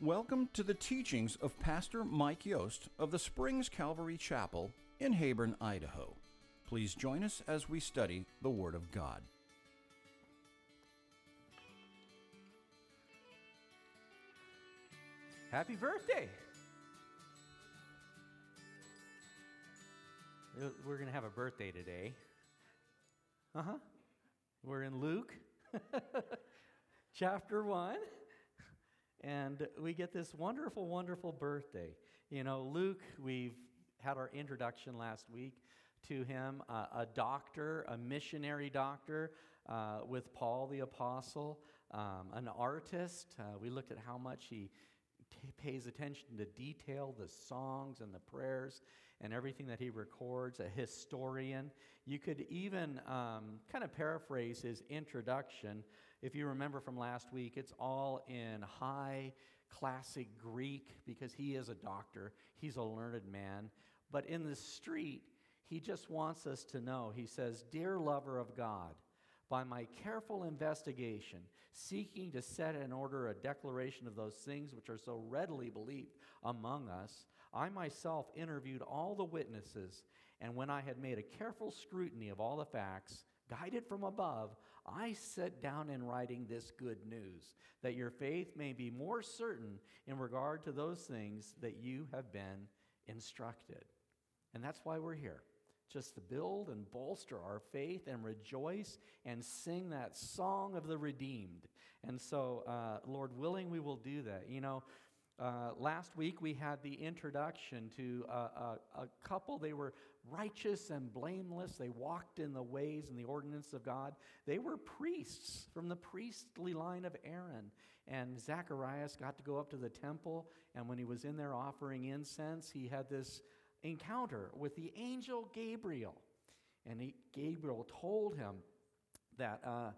Welcome to the teachings of Pastor Mike Yost of the Springs Calvary Chapel in Heyburn, Idaho. Please join us as we study the Word of God. Happy birthday! We're going to have a birthday today. Uh huh. We're in Luke chapter 1. And we get this wonderful, wonderful birthday. You know, Luke, we've had our introduction last week to him, uh, a doctor, a missionary doctor uh, with Paul the Apostle, um, an artist. Uh, we looked at how much he t- pays attention to detail, the songs and the prayers and everything that he records, a historian. You could even um, kind of paraphrase his introduction. If you remember from last week, it's all in high classic Greek because he is a doctor, he's a learned man. But in the street, he just wants us to know. He says, Dear lover of God, by my careful investigation, seeking to set in order a declaration of those things which are so readily believed among us, I myself interviewed all the witnesses, and when I had made a careful scrutiny of all the facts, guided from above, I set down in writing this good news, that your faith may be more certain in regard to those things that you have been instructed. And that's why we're here just to build and bolster our faith and rejoice and sing that song of the redeemed. And so, uh, Lord willing, we will do that. You know, uh, last week we had the introduction to a, a, a, couple. They were righteous and blameless. They walked in the ways and the ordinance of God. They were priests from the priestly line of Aaron. And Zacharias got to go up to the temple, and when he was in there offering incense, he had this encounter with the angel Gabriel. And he, Gabriel told him that uh,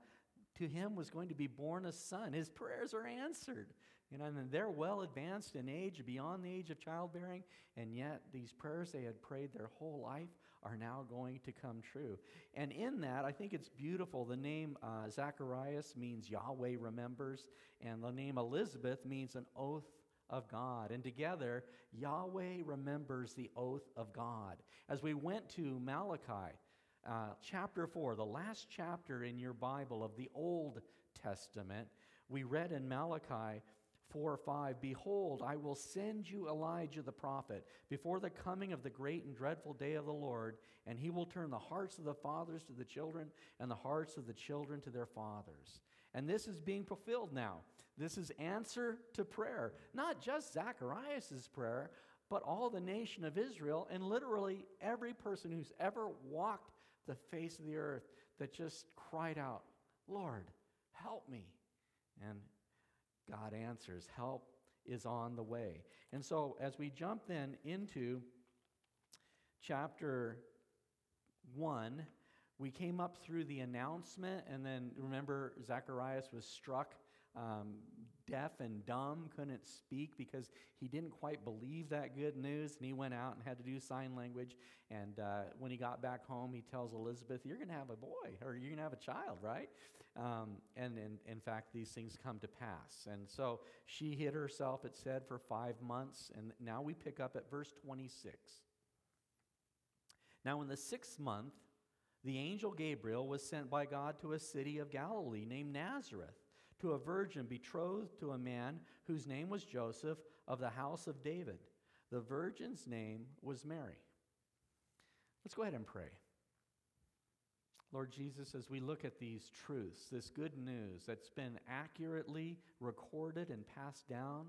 to him was going to be born a son. His prayers are answered. You know, and they're well advanced in age, beyond the age of childbearing, and yet these prayers they had prayed their whole life are now going to come true. And in that, I think it's beautiful. The name uh, Zacharias means Yahweh remembers, and the name Elizabeth means an oath of God. And together, Yahweh remembers the oath of God. As we went to Malachi, uh, chapter 4, the last chapter in your Bible of the Old Testament, we read in Malachi 4 or 5 Behold, I will send you Elijah the prophet before the coming of the great and dreadful day of the Lord, and he will turn the hearts of the fathers to the children and the hearts of the children to their fathers. And this is being fulfilled now. This is answer to prayer, not just Zacharias' prayer, but all the nation of Israel, and literally every person who's ever walked the face of the earth that just cried out, Lord, help me. And God answers. Help is on the way. And so, as we jump then into chapter 1, we came up through the announcement, and then remember, Zacharias was struck um, deaf and dumb, couldn't speak because he didn't quite believe that good news. And he went out and had to do sign language. And uh, when he got back home, he tells Elizabeth, You're going to have a boy, or you're going to have a child, right? Um, and in, in fact, these things come to pass. And so she hid herself, it said, for five months. And now we pick up at verse 26. Now, in the sixth month, the angel Gabriel was sent by God to a city of Galilee named Nazareth to a virgin betrothed to a man whose name was Joseph of the house of David. The virgin's name was Mary. Let's go ahead and pray. Lord Jesus, as we look at these truths, this good news that's been accurately recorded and passed down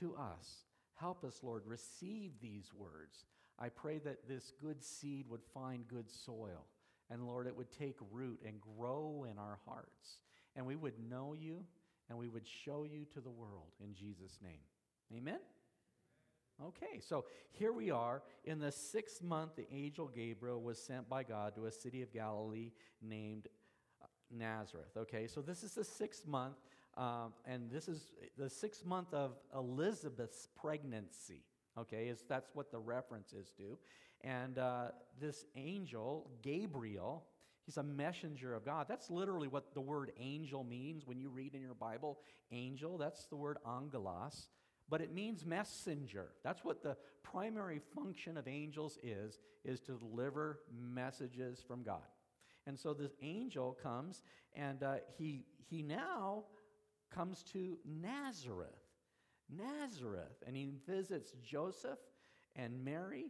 to us, help us, Lord, receive these words. I pray that this good seed would find good soil and Lord, it would take root and grow in our hearts. And we would know you and we would show you to the world in Jesus' name. Amen? Okay, so here we are. In the sixth month, the angel Gabriel was sent by God to a city of Galilee named uh, Nazareth. Okay, so this is the sixth month, um, and this is the sixth month of Elizabeth's pregnancy. Okay, is that's what the reference is to. And uh, this angel, Gabriel, he's a messenger of God. That's literally what the word angel means when you read in your Bible. Angel, that's the word angelos. but it means messenger. That's what the primary function of angels is, is to deliver messages from God. And so this angel comes, and uh, he, he now comes to Nazareth. Nazareth. And he visits Joseph and Mary.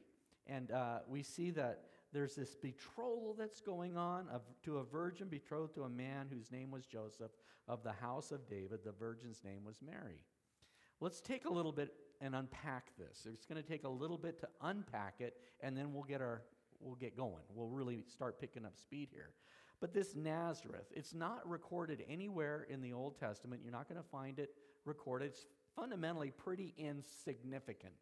And uh, we see that there's this betrothal that's going on of, to a virgin betrothed to a man whose name was Joseph of the house of David. The virgin's name was Mary. Let's take a little bit and unpack this. It's going to take a little bit to unpack it, and then we'll get our we'll get going. We'll really start picking up speed here. But this Nazareth, it's not recorded anywhere in the Old Testament. You're not going to find it recorded. It's fundamentally pretty insignificant.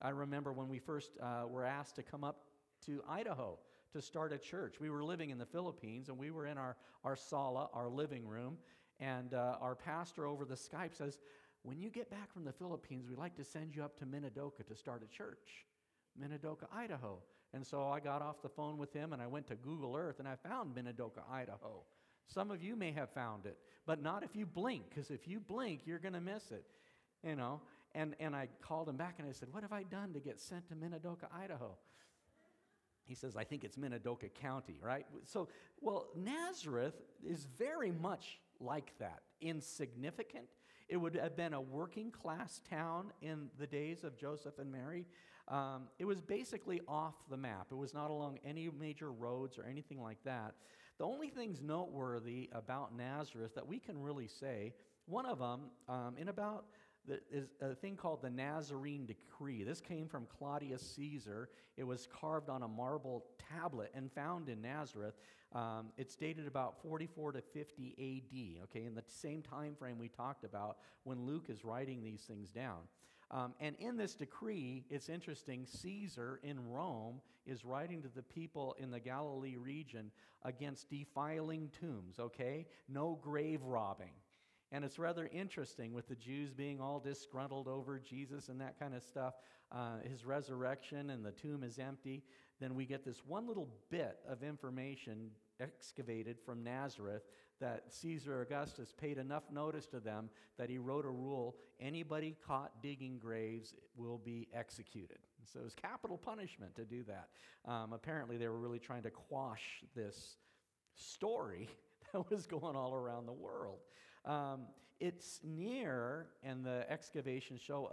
I remember when we first uh, were asked to come up to Idaho to start a church. We were living in the Philippines and we were in our, our sala, our living room, and uh, our pastor over the Skype says, When you get back from the Philippines, we'd like to send you up to Minidoka to start a church. Minidoka, Idaho. And so I got off the phone with him and I went to Google Earth and I found Minidoka, Idaho. Some of you may have found it, but not if you blink, because if you blink, you're going to miss it. You know, and, and I called him back and I said, What have I done to get sent to Minidoka, Idaho? He says, I think it's Minidoka County, right? So, well, Nazareth is very much like that, insignificant. It would have been a working class town in the days of Joseph and Mary. Um, it was basically off the map. It was not along any major roads or anything like that. The only things noteworthy about Nazareth that we can really say, one of them, um, in about is a thing called the Nazarene Decree. This came from Claudius Caesar. It was carved on a marble tablet and found in Nazareth. Um, it's dated about 44 to 50 AD, okay, in the same time frame we talked about when Luke is writing these things down. Um, and in this decree, it's interesting, Caesar in Rome is writing to the people in the Galilee region against defiling tombs, okay? No grave robbing. And it's rather interesting with the Jews being all disgruntled over Jesus and that kind of stuff, uh, his resurrection and the tomb is empty. Then we get this one little bit of information excavated from Nazareth that Caesar Augustus paid enough notice to them that he wrote a rule anybody caught digging graves will be executed. so it was capital punishment to do that. Um, apparently, they were really trying to quash this story that was going all around the world. Um, it's near, and the excavations show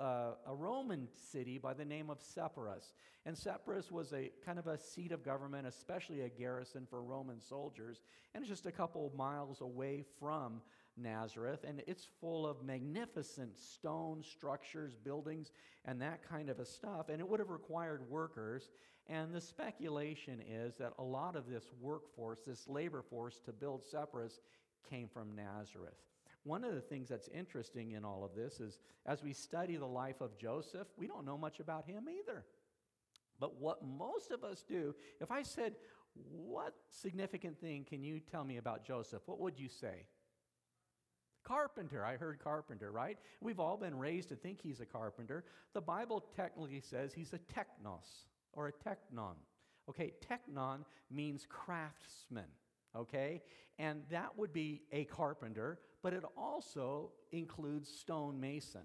a Roman city by the name of Sepphoris. And Sepphoris was a kind of a seat of government, especially a garrison for Roman soldiers. And it's just a couple miles away from Nazareth. And it's full of magnificent stone structures, buildings, and that kind of a stuff. And it would have required workers. And the speculation is that a lot of this workforce, this labor force to build Sepphoris, came from Nazareth. One of the things that's interesting in all of this is as we study the life of Joseph, we don't know much about him either. But what most of us do, if I said, What significant thing can you tell me about Joseph? What would you say? Carpenter. I heard carpenter, right? We've all been raised to think he's a carpenter. The Bible technically says he's a technos or a technon. Okay, technon means craftsman, okay? And that would be a carpenter, but it also includes stone mason.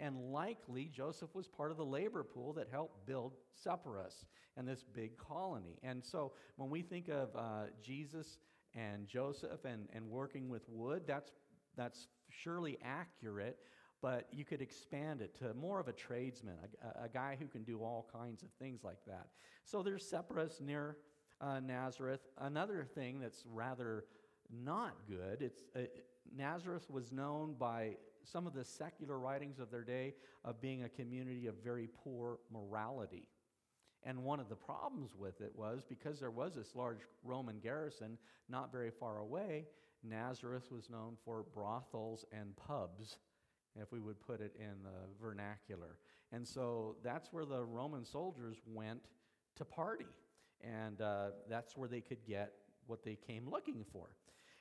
And likely, Joseph was part of the labor pool that helped build Sepphoris and this big colony. And so, when we think of uh, Jesus and Joseph and, and working with wood, that's, that's surely accurate, but you could expand it to more of a tradesman, a, a guy who can do all kinds of things like that. So, there's Sepphoris near uh, Nazareth. Another thing that's rather not good, it's, uh, Nazareth was known by some of the secular writings of their day of being a community of very poor morality. And one of the problems with it was because there was this large Roman garrison not very far away, Nazareth was known for brothels and pubs, if we would put it in the vernacular. And so that's where the Roman soldiers went to party. And uh, that's where they could get what they came looking for.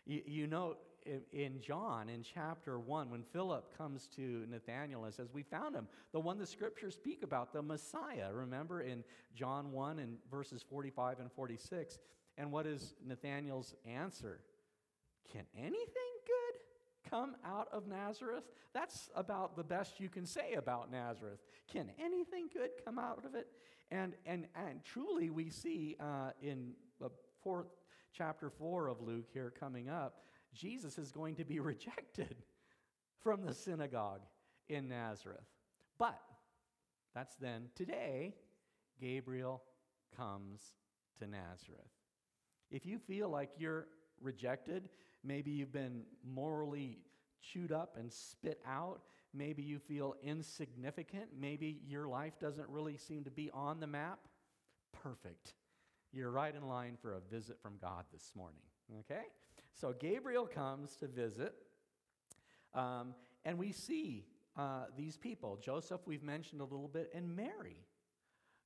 You, you note in John, in chapter 1, when Philip comes to Nathanael and says, We found him, the one the scriptures speak about, the Messiah. Remember in John 1 and verses 45 and 46. And what is Nathanael's answer? Can anything good come out of Nazareth? That's about the best you can say about Nazareth. Can anything good come out of it? And, and, and truly, we see uh, in the fourth, chapter 4 of Luke here coming up, Jesus is going to be rejected from the synagogue in Nazareth. But that's then. Today, Gabriel comes to Nazareth. If you feel like you're rejected, maybe you've been morally chewed up and spit out, maybe you feel insignificant, maybe your life doesn't really seem to be on the map, perfect. You're right in line for a visit from God this morning, okay? So Gabriel comes to visit, um, and we see uh, these people. Joseph, we've mentioned a little bit, and Mary.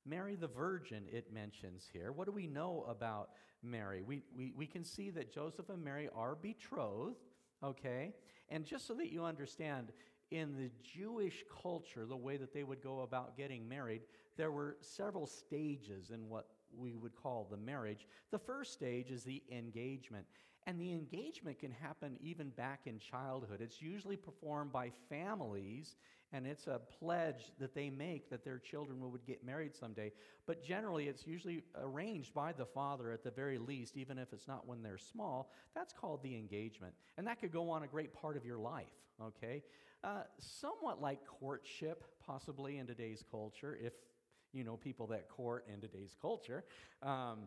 Mary the Virgin, it mentions here. What do we know about Mary? We, we, we can see that Joseph and Mary are betrothed, okay? And just so that you understand, in the Jewish culture, the way that they would go about getting married, there were several stages in what we would call the marriage. The first stage is the engagement. And the engagement can happen even back in childhood. It's usually performed by families, and it's a pledge that they make that their children would get married someday. But generally, it's usually arranged by the father at the very least, even if it's not when they're small. That's called the engagement. And that could go on a great part of your life, okay? Uh, somewhat like courtship, possibly in today's culture, if you know people that court in today's culture. Um,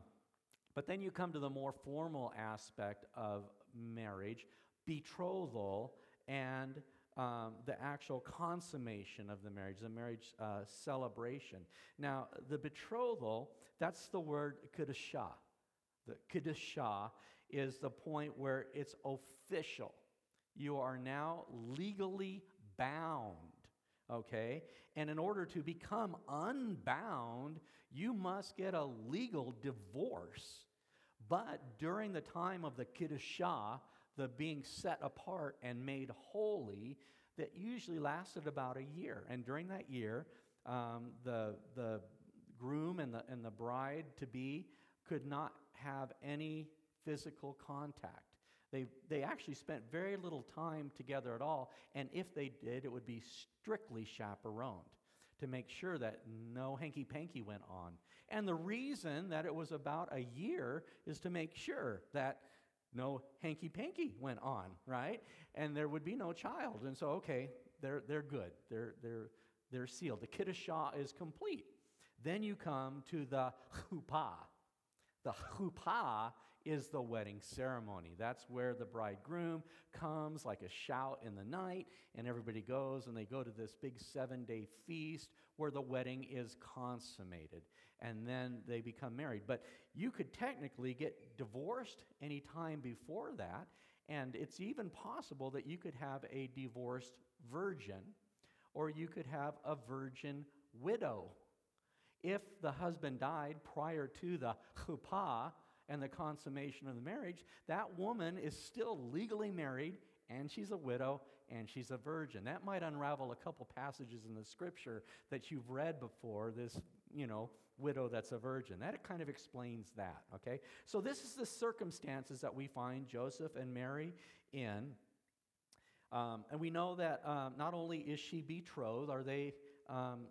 but then you come to the more formal aspect of marriage, betrothal, and um, the actual consummation of the marriage, the marriage uh, celebration. Now, the betrothal, that's the word kedusha. The kedusha is the point where it's official. You are now legally bound, okay? And in order to become unbound, you must get a legal divorce. But during the time of the Kiddushah, the being set apart and made holy, that usually lasted about a year. And during that year, um, the, the groom and the, and the bride to be could not have any physical contact. They, they actually spent very little time together at all, and if they did, it would be strictly chaperoned to make sure that no hanky panky went on. And the reason that it was about a year is to make sure that no hanky panky went on, right? And there would be no child. And so, okay, they're, they're good. They're, they're, they're sealed. The Kiddushah is complete. Then you come to the chuppah. The chuppah is the wedding ceremony. That's where the bridegroom comes like a shout in the night, and everybody goes and they go to this big seven day feast where the wedding is consummated. And then they become married. But you could technically get divorced any time before that, and it's even possible that you could have a divorced virgin or you could have a virgin widow. If the husband died prior to the chuppah, and the consummation of the marriage, that woman is still legally married and she's a widow and she's a virgin. That might unravel a couple passages in the scripture that you've read before, this, you know, widow that's a virgin. That kind of explains that, okay? So this is the circumstances that we find Joseph and Mary in. Um, and we know that um, not only is she betrothed, are they um,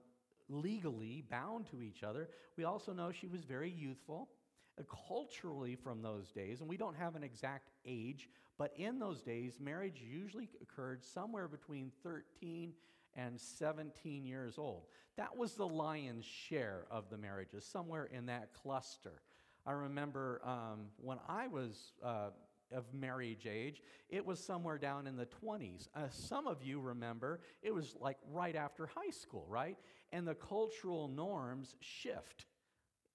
legally bound to each other, we also know she was very youthful culturally from those days, and we don't have an exact age, but in those days, marriage usually occurred somewhere between 13 and 17 years old. That was the lion's share of the marriages, somewhere in that cluster. I remember um, when I was uh, of marriage age, it was somewhere down in the 20s. Uh, some of you remember it was like right after high school, right? And the cultural norms shift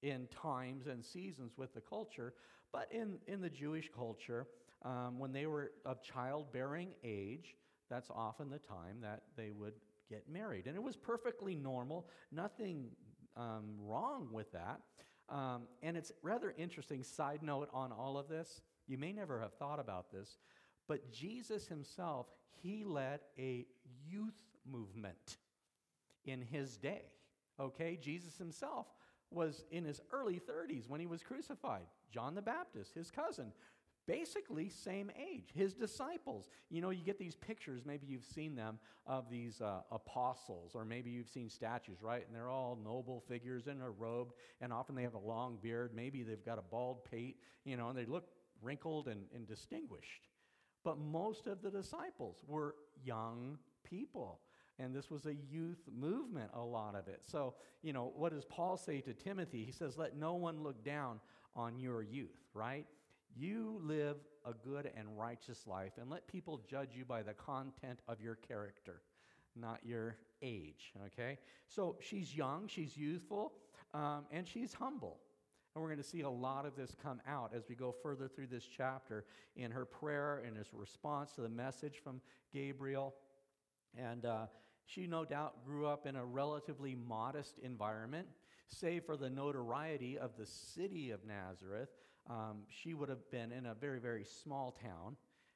in times and seasons with the culture. But in, in the Jewish culture, um, when they were of childbearing age, that's often the time that they would get married. And it was perfectly normal, nothing um, wrong with that. Um, and it's rather interesting, side note on all of this. You may never have thought about this, but Jesus himself, he led a youth movement in his day. Okay? Jesus himself was in his early 30s when he was crucified. John the Baptist, his cousin, basically same age, his disciples. You know, you get these pictures, maybe you've seen them, of these uh, apostles, or maybe you've seen statues, right? And they're all noble figures and are robed, and often they have a long beard. Maybe they've got a bald pate, you know, and they look wrinkled and, and distinguished. But most of the disciples were young people. And this was a youth movement, a lot of it. So, you know, what does Paul say to Timothy? He says, Let no one look down on your youth, right? You live a good and righteous life, and let people judge you by the content of your character, not your age, okay? So she's young, she's youthful, um, and she's humble. And we're going to see a lot of this come out as we go further through this chapter in her prayer and his response to the message from Gabriel. And uh, she, no doubt, grew up in a relatively modest environment. Save for the notoriety of the city of Nazareth, um, she would have been in a very, very small town.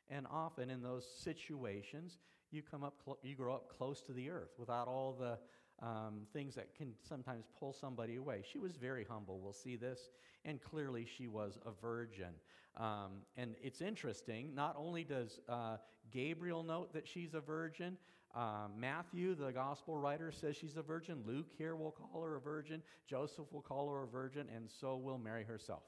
And often in those situations, you come up, cl- you grow up close to the earth without all the um, things that can sometimes pull somebody away. She was very humble. We'll see this. And clearly, she was a virgin. Um, and it's interesting, not only does uh, Gabriel note that she's a virgin, uh, Matthew, the gospel writer, says she's a virgin. Luke here will call her a virgin. Joseph will call her a virgin, and so will Mary herself.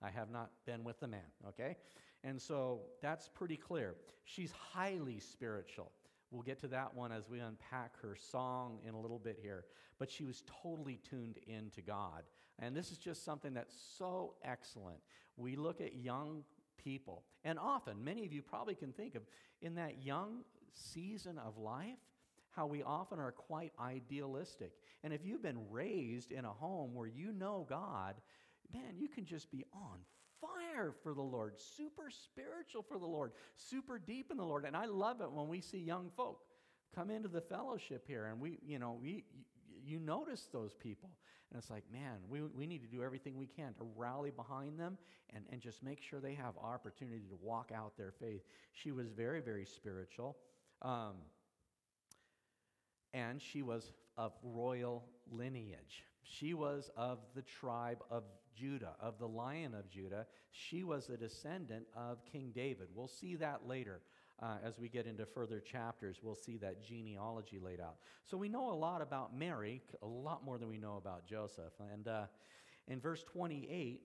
I have not been with the man, okay? And so that's pretty clear. She's highly spiritual. We'll get to that one as we unpack her song in a little bit here. But she was totally tuned into God. And this is just something that's so excellent. We look at young people, and often, many of you probably can think of in that young season of life, how we often are quite idealistic. And if you've been raised in a home where you know God, man, you can just be on fire for the Lord, super spiritual for the Lord, super deep in the Lord. And I love it when we see young folk come into the fellowship here and we, you know, we, you notice those people. And it's like, man, we, we need to do everything we can to rally behind them and, and just make sure they have opportunity to walk out their faith. She was very, very spiritual. Um, and she was of royal lineage. She was of the tribe of Judah, of the lion of Judah. She was a descendant of King David. We'll see that later. Uh, as we get into further chapters, we'll see that genealogy laid out. So we know a lot about Mary, a lot more than we know about Joseph. And uh, in verse 28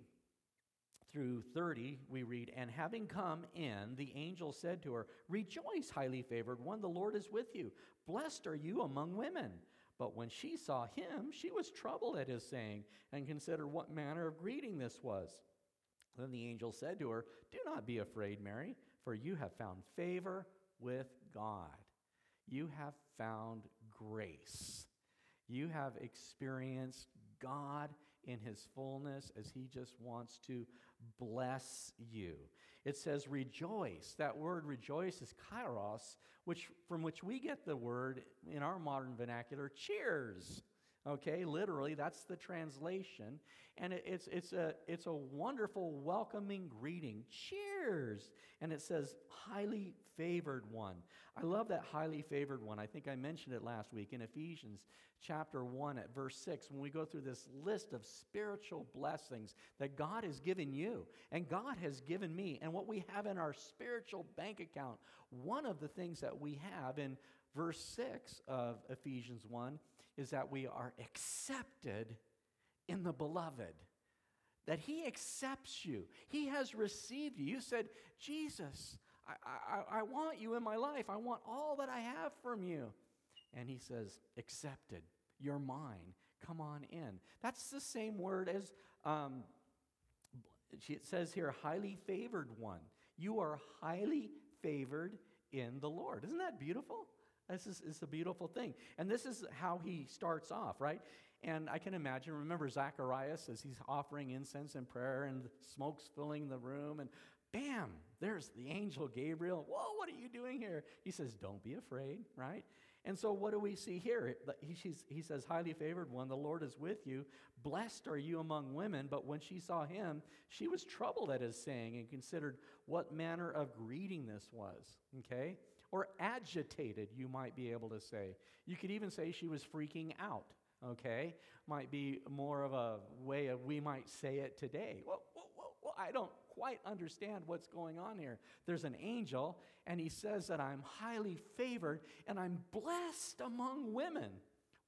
through 30, we read, And having come in, the angel said to her, Rejoice, highly favored one, the Lord is with you. Blessed are you among women. But when she saw him, she was troubled at his saying, and considered what manner of greeting this was. Then the angel said to her, Do not be afraid, Mary, for you have found favor with God. You have found grace. You have experienced God in his fullness as he just wants to bless you. It says rejoice. That word rejoice is kairos, which, from which we get the word in our modern vernacular cheers. Okay, literally, that's the translation. And it, it's, it's, a, it's a wonderful, welcoming greeting. Cheers! And it says, highly favored one. I love that highly favored one. I think I mentioned it last week in Ephesians chapter 1 at verse 6 when we go through this list of spiritual blessings that God has given you and God has given me and what we have in our spiritual bank account. One of the things that we have in verse 6 of Ephesians 1 is that we are accepted in the beloved. That he accepts you. He has received you. You said, Jesus, I, I, I want you in my life. I want all that I have from you. And he says, accepted. You're mine. Come on in. That's the same word as um, it says here, highly favored one. You are highly favored in the Lord. Isn't that beautiful? This is, is a beautiful thing. And this is how he starts off, right? And I can imagine, remember Zacharias as he's offering incense and prayer and smoke's filling the room, and bam, there's the angel Gabriel. Whoa, what are you doing here? He says, Don't be afraid, right? And so, what do we see here? He, he says, Highly favored one, the Lord is with you. Blessed are you among women. But when she saw him, she was troubled at his saying and considered what manner of greeting this was. Okay? Or agitated, you might be able to say. You could even say she was freaking out, okay? Might be more of a way of we might say it today. Well, well, well, well I don't, quite understand what's going on here. There's an angel, and he says that I'm highly favored and I'm blessed among women.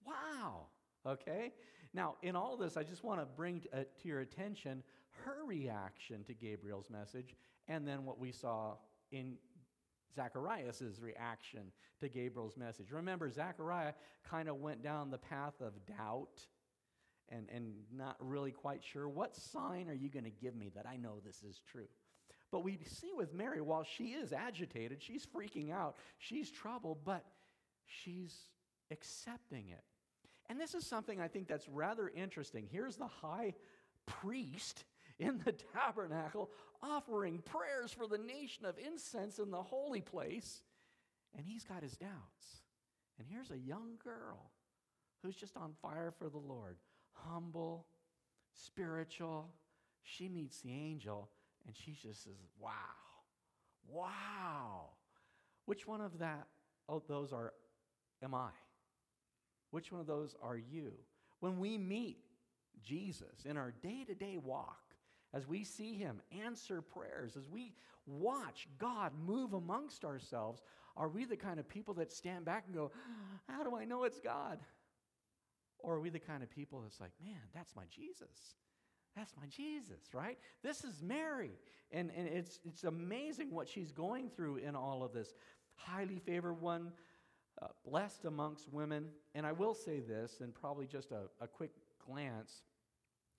Wow. Okay? Now, in all this, I just want to bring uh, to your attention her reaction to Gabriel's message and then what we saw in Zacharias' reaction to Gabriel's message. Remember, Zachariah kind of went down the path of doubt and, and not really quite sure what sign are you going to give me that I know this is true. But we see with Mary, while she is agitated, she's freaking out, she's troubled, but she's accepting it. And this is something I think that's rather interesting. Here's the high priest in the tabernacle offering prayers for the nation of incense in the holy place, and he's got his doubts. And here's a young girl who's just on fire for the Lord, humble, spiritual. She meets the angel, and she just says, Wow, wow. Which one of that, oh, those are, am I? Which one of those are you? When we meet Jesus in our day to day walk, as we see Him answer prayers, as we watch God move amongst ourselves, are we the kind of people that stand back and go, How do I know it's God? Or are we the kind of people that's like, Man, that's my Jesus? That's my Jesus, right? This is Mary. And, and it's, it's amazing what she's going through in all of this. Highly favored one, uh, blessed amongst women. And I will say this, and probably just a, a quick glance.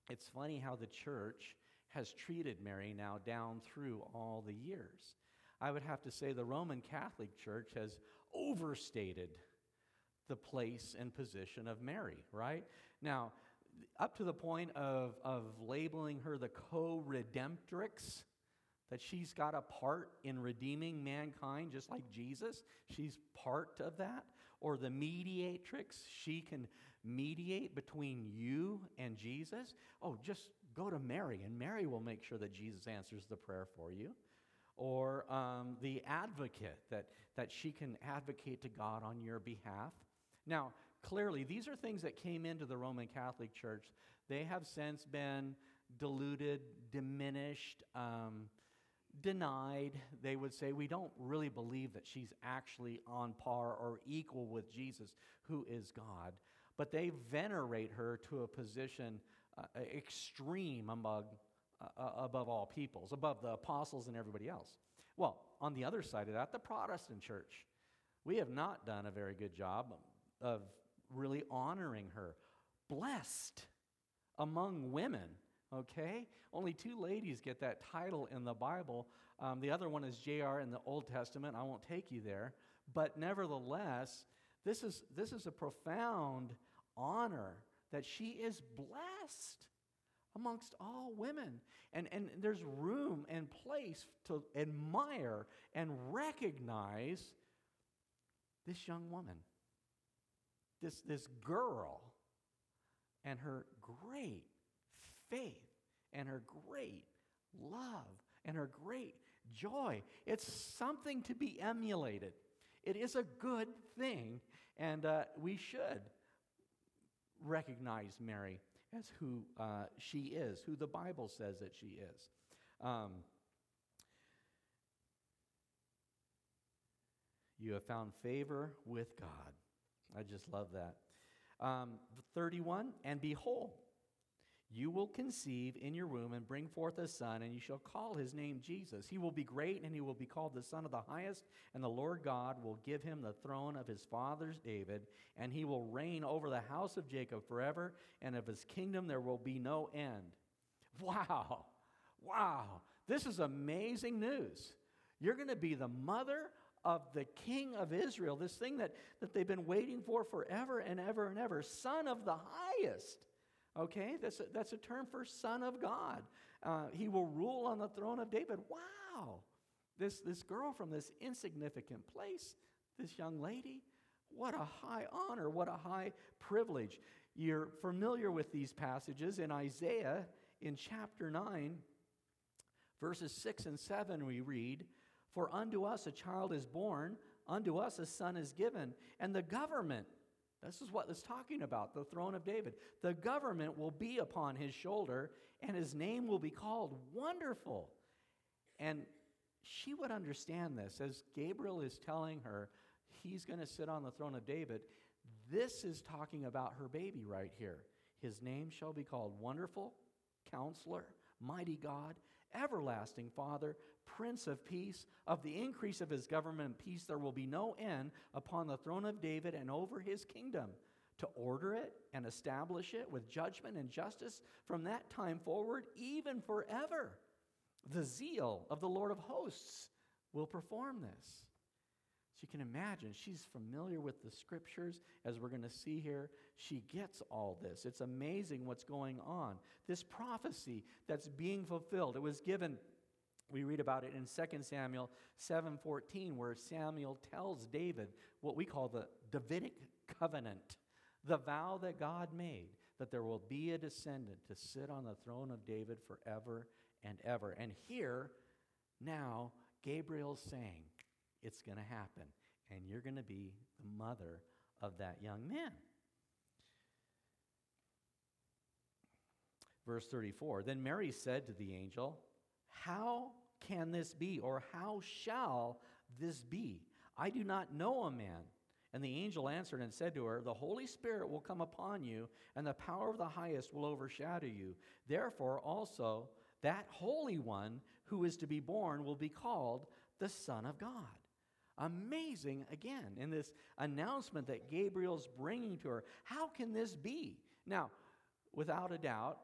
It's funny how the church has treated Mary now down through all the years. I would have to say the Roman Catholic Church has overstated the place and position of Mary, right? Now, up to the point of, of labeling her the co redemptrix, that she's got a part in redeeming mankind just like Jesus. She's part of that. Or the mediatrix, she can mediate between you and Jesus. Oh, just go to Mary, and Mary will make sure that Jesus answers the prayer for you. Or um, the advocate, that, that she can advocate to God on your behalf. Now, clearly, these are things that came into the Roman Catholic Church. They have since been diluted, diminished, um, denied. They would say, We don't really believe that she's actually on par or equal with Jesus, who is God. But they venerate her to a position extreme among, uh, uh, above all peoples, above the apostles and everybody else. Well, on the other side of that, the Protestant church. We have not done a very good job of really honoring her. Blessed among women, okay? Only two ladies get that title in the Bible. Um, the other one is Jael in the Old Testament. I won't take you there. But nevertheless, this is, this is a profound honor that she is blessed amongst all women. And, and there's room and place to admire and recognize this young woman, this, this girl, and her great faith, and her great love, and her great joy. It's something to be emulated. It is a good thing, and uh, we should recognize Mary as who uh, she is, who the Bible says that she is. Um, you have found favor with God. I just love that. Um, 31, and behold, you will conceive in your womb and bring forth a son, and you shall call his name Jesus. He will be great, and he will be called the Son of the Highest, and the Lord God will give him the throne of his father's David, and he will reign over the house of Jacob forever, and of his kingdom there will be no end. Wow! Wow! This is amazing news. You're going to be the mother of the King of Israel, this thing that, that they've been waiting for forever and ever and ever, Son of the Highest. Okay, that's a, that's a term for Son of God. Uh, he will rule on the throne of David. Wow! This, this girl from this insignificant place, this young lady, what a high honor, what a high privilege. You're familiar with these passages in Isaiah in chapter 9, verses 6 and 7, we read, For unto us a child is born, unto us a son is given, and the government this is what it's talking about the throne of David. The government will be upon his shoulder, and his name will be called Wonderful, And she would understand this as Gabriel is telling her he's going to sit on the throne of David. This is talking about her baby right here. His name shall be called Wonderful, Counselor, Mighty God, Everlasting Father, Prince of Peace. Of the increase of his government and peace, there will be no end upon the throne of David and over his kingdom, to order it and establish it with judgment and justice from that time forward, even forever. The zeal of the Lord of hosts will perform this. So you can imagine, she's familiar with the scriptures, as we're going to see here. She gets all this. It's amazing what's going on. This prophecy that's being fulfilled, it was given. We read about it in 2 Samuel 7:14 where Samuel tells David what we call the Davidic covenant, the vow that God made that there will be a descendant to sit on the throne of David forever and ever. And here now Gabriel's saying, it's going to happen. And you're going to be the mother of that young man. Verse 34 Then Mary said to the angel, How can this be, or how shall this be? I do not know a man. And the angel answered and said to her, The Holy Spirit will come upon you, and the power of the highest will overshadow you. Therefore, also, that Holy One who is to be born will be called the Son of God. Amazing, again, in this announcement that Gabriel's bringing to her. How can this be? Now, without a doubt,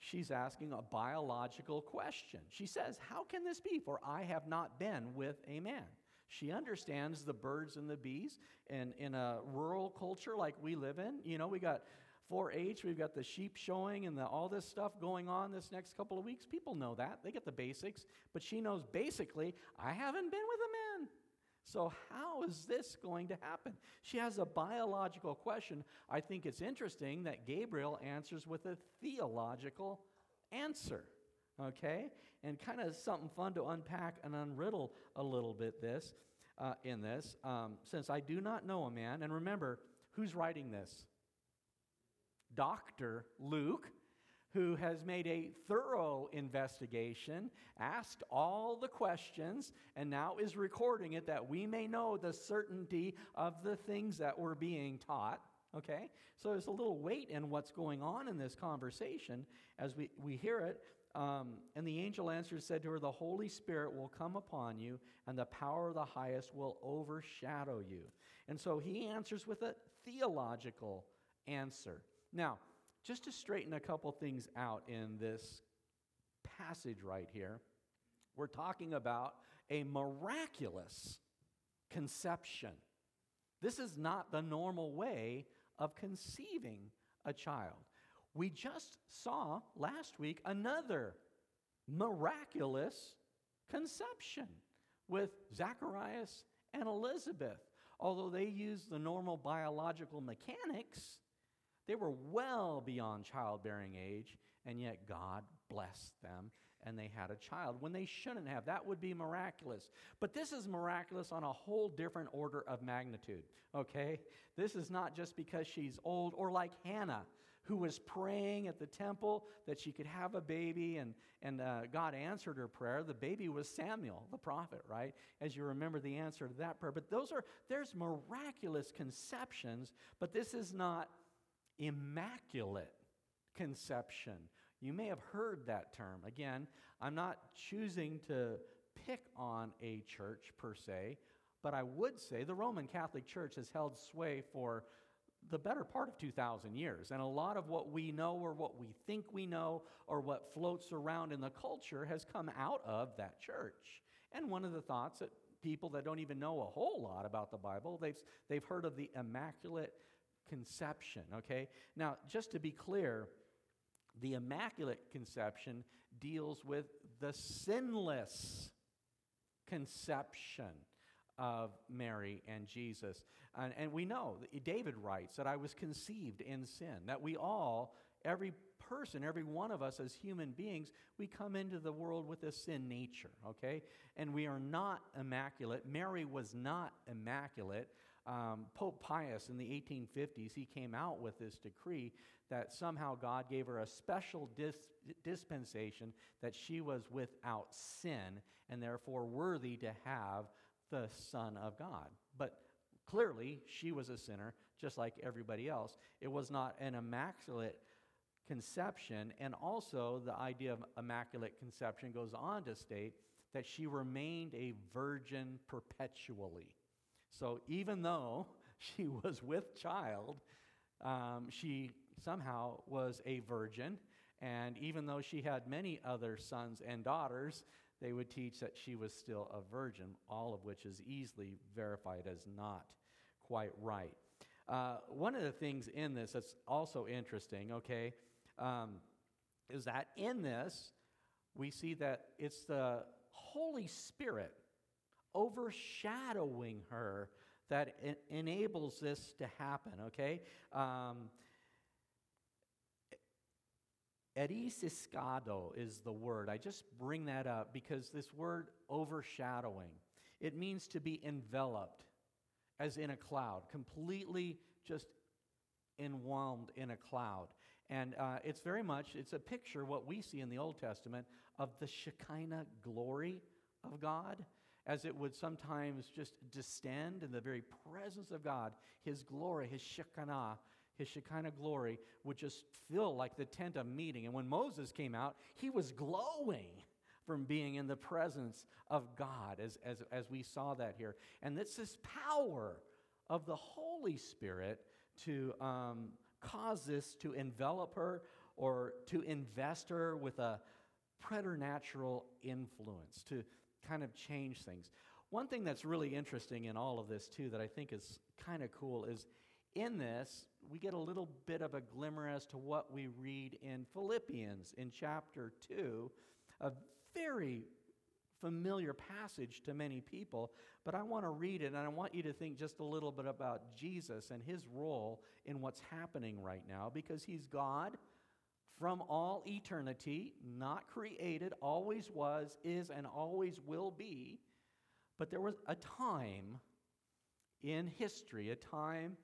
she's asking a biological question. She says, How can this be? For I have not been with a man. She understands the birds and the bees. And in a rural culture like we live in, you know, we got 4 H, we've got the sheep showing and the, all this stuff going on this next couple of weeks. People know that. They get the basics. But she knows basically, I haven't been with a man. So, how is this going to happen? She has a biological question. I think it's interesting that Gabriel answers with a theological answer. Okay? And kind of something fun to unpack and unriddle a little bit this uh, in this. Um, since I do not know a man, and remember, who's writing this? Dr. Luke who has made a thorough investigation, asked all the questions, and now is recording it that we may know the certainty of the things that were being taught. Okay? So there's a little weight in what's going on in this conversation as we, we hear it. Um, and the angel answered, said to her, The Holy Spirit will come upon you, and the power of the highest will overshadow you. And so he answers with a theological answer. Now, just to straighten a couple things out in this passage right here, we're talking about a miraculous conception. This is not the normal way of conceiving a child. We just saw last week another miraculous conception with Zacharias and Elizabeth. Although they used the normal biological mechanics, they were well beyond childbearing age, and yet God blessed them and they had a child when they shouldn't have. That would be miraculous. But this is miraculous on a whole different order of magnitude, okay? This is not just because she's old or like Hannah. Who was praying at the temple that she could have a baby, and, and uh, God answered her prayer. The baby was Samuel, the prophet, right? As you remember the answer to that prayer. But those are, there's miraculous conceptions, but this is not immaculate conception. You may have heard that term. Again, I'm not choosing to pick on a church per se, but I would say the Roman Catholic Church has held sway for the better part of 2,000 years. And a lot of what we know or what we think we know or what floats around in the culture has come out of that church. And one of the thoughts that people that don't even know a whole lot about the Bible, they've, they've heard of the Immaculate conception, okay? Now, just to be clear, the Immaculate Conception deals with the sinless conception of Mary and Jesus. And, and, we know, David writes that I was conceived in sin, that we all, every person, every one of us as human beings, we come into the world with a sin nature, okay? And we are not immaculate. Mary was not immaculate. Um, Pope Pius in the 1850s, he came out with this decree that somehow God gave her a special dis- dispensation that she was without sin and therefore worthy to have the Son of God. But clearly, she was a sinner just like everybody else. It was not an immaculate conception, and also the idea of immaculate conception goes on to state that she remained a virgin perpetually. So even though she was with child, um, she somehow was a virgin. And even though she had many other sons and daughters, they would teach that she was still a virgin, all of which is easily verified as not quite right. Uh, one of the things in this that's also interesting, okay, um, is that in this, we see that it's the Holy Spirit overshadowing her that enables this to happen, okay? Um, Erisiscado is the word. I just bring that up because this word overshadowing, it means to be enveloped as in a cloud, completely just enwhelmed in a cloud. And uh, it's very much, it's a picture, what we see in the Old Testament, of the Shekinah glory of God, as it would sometimes just distend in the very presence of God. His glory, His Shekinah, His Shekinah glory would just fill like the tent of meeting. And when Moses came out, he was glowing from being in the presence of God, as, as, as we saw that here. And this power of the Holy Spirit to um, cause this to envelop her or to invest her with a preternatural influence, to kind of change things. One thing that's really interesting in all of this, too, that I think is kind of cool is in this, we get a little bit of a glimmer as to what we read in Philippians in chapter 2, a very familiar passage to many people, but I want to read it and I want you to think just a little bit about Jesus and his role in what's happening right now because he's God from all eternity, not created, always was, is, and always will be. But there was a time in history, a time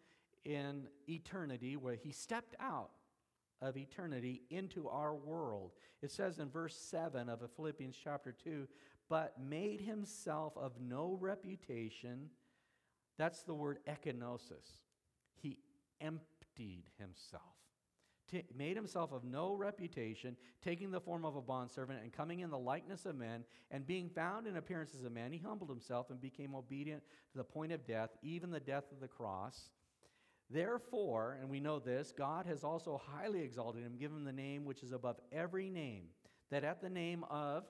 in eternity where he stepped out of eternity into our world. It says in verse 7 of Philippians chapter 2 but made himself of no reputation. That's the word ekenosis. He emptied himself. T- made himself of no reputation, taking the form of a bondservant and coming in the likeness of men, and being found in appearance as a man, he humbled himself and became obedient to the point of death, even the death of the cross. Therefore, and we know this, God has also highly exalted him, given him the name which is above every name, that at the name of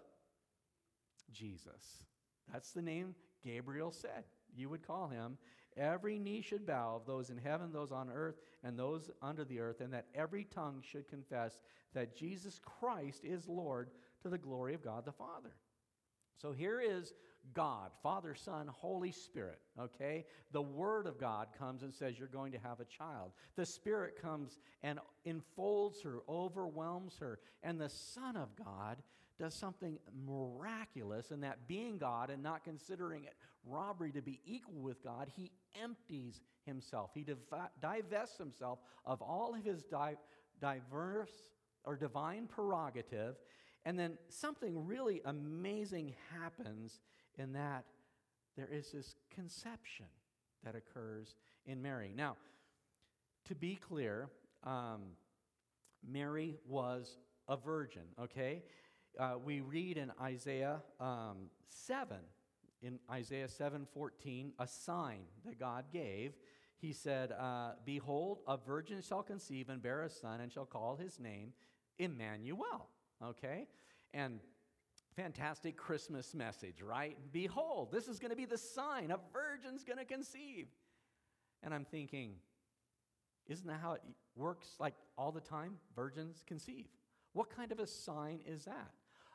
Jesus. That's the name Gabriel said you would call him. Every knee should bow of those in heaven, those on earth, and those under the earth, and that every tongue should confess that Jesus Christ is Lord to the glory of God the Father. So here is God, Father, Son, Holy Spirit, okay? The Word of God comes and says, You're going to have a child. The Spirit comes and enfolds her, overwhelms her. And the Son of God does something miraculous in that being God and not considering it robbery to be equal with God, he empties himself. He div- divests himself of all of his di- diverse or divine prerogative. And then something really amazing happens in that there is this conception that occurs in Mary. Now, to be clear, um, Mary was a virgin, okay? uh, we read in Isaiah um, 7, in Isaiah 7:14, a sign that God gave. He said, uh, "Behold, a virgin shall conceive and bear a son, and shall call his name Emmanuel." Okay, and fantastic Christmas message, right? Behold, this is going to be the sign: a virgin's going to conceive. And I'm thinking, isn't that how it works? Like all the time, virgins conceive. What kind of a sign is that?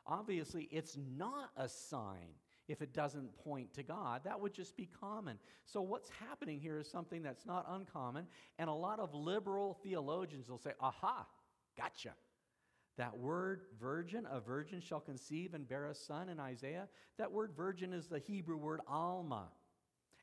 Obviously, it's not a sign if it doesn't point to God. That would just be common. So, what's happening here is something that's not uncommon, and a lot of liberal theologians will say, Aha, gotcha. That word virgin, a virgin shall conceive and bear a son in Isaiah, that word virgin is the Hebrew word alma.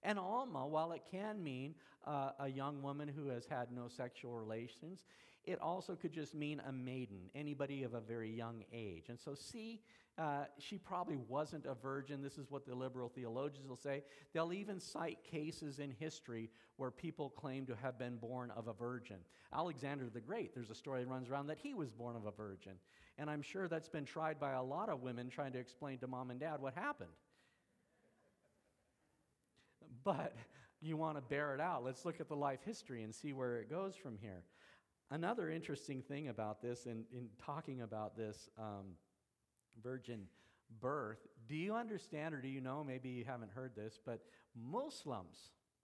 And Alma, while it can mean uh, a young woman who has had no sexual relations, it also could just mean a maiden, anybody of a very young age. And so, see, uh, she probably wasn't a virgin. This is what the liberal theologians will say. They'll even cite cases in history where people claim to have been born of a virgin. Alexander the Great, there's a story that runs around that he was born of a virgin. And I'm sure that's been tried by a lot of women trying to explain to mom and dad what happened. But you want to bear it out. Let's look at the life history and see where it goes from here. Another interesting thing about this, in, in talking about this um, virgin birth, do you understand or do you know? Maybe you haven't heard this, but Muslims,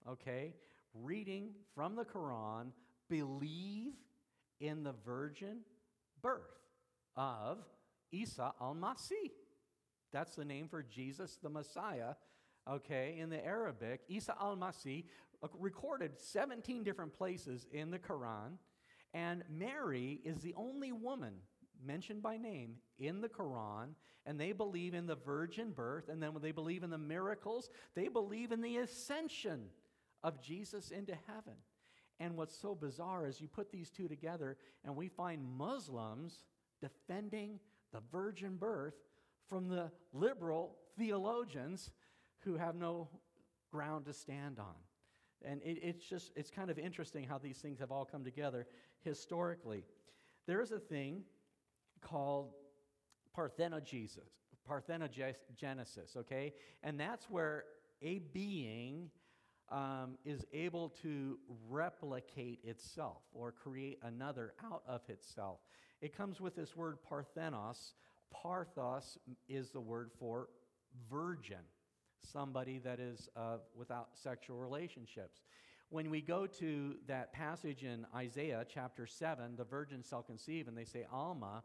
okay, reading from the Quran, believe in the virgin birth of Isa al Masih. That's the name for Jesus the Messiah, okay, in the Arabic. Isa al Masih, uh, recorded 17 different places in the Quran. And Mary is the only woman mentioned by name in the Quran, and they believe in the virgin birth, and then when they believe in the miracles, they believe in the ascension of Jesus into heaven. And what's so bizarre is you put these two together, and we find Muslims defending the virgin birth from the liberal theologians who have no ground to stand on. And it, it's just, it's kind of interesting how these things have all come together historically. There is a thing called parthenogenesis, parthenogenesis, okay? And that's where a being um, is able to replicate itself or create another out of itself. It comes with this word parthenos. Parthos is the word for virgin, somebody that is uh, without sexual relationships. When we go to that passage in Isaiah chapter 7, the virgin shall conceive, and they say, Alma,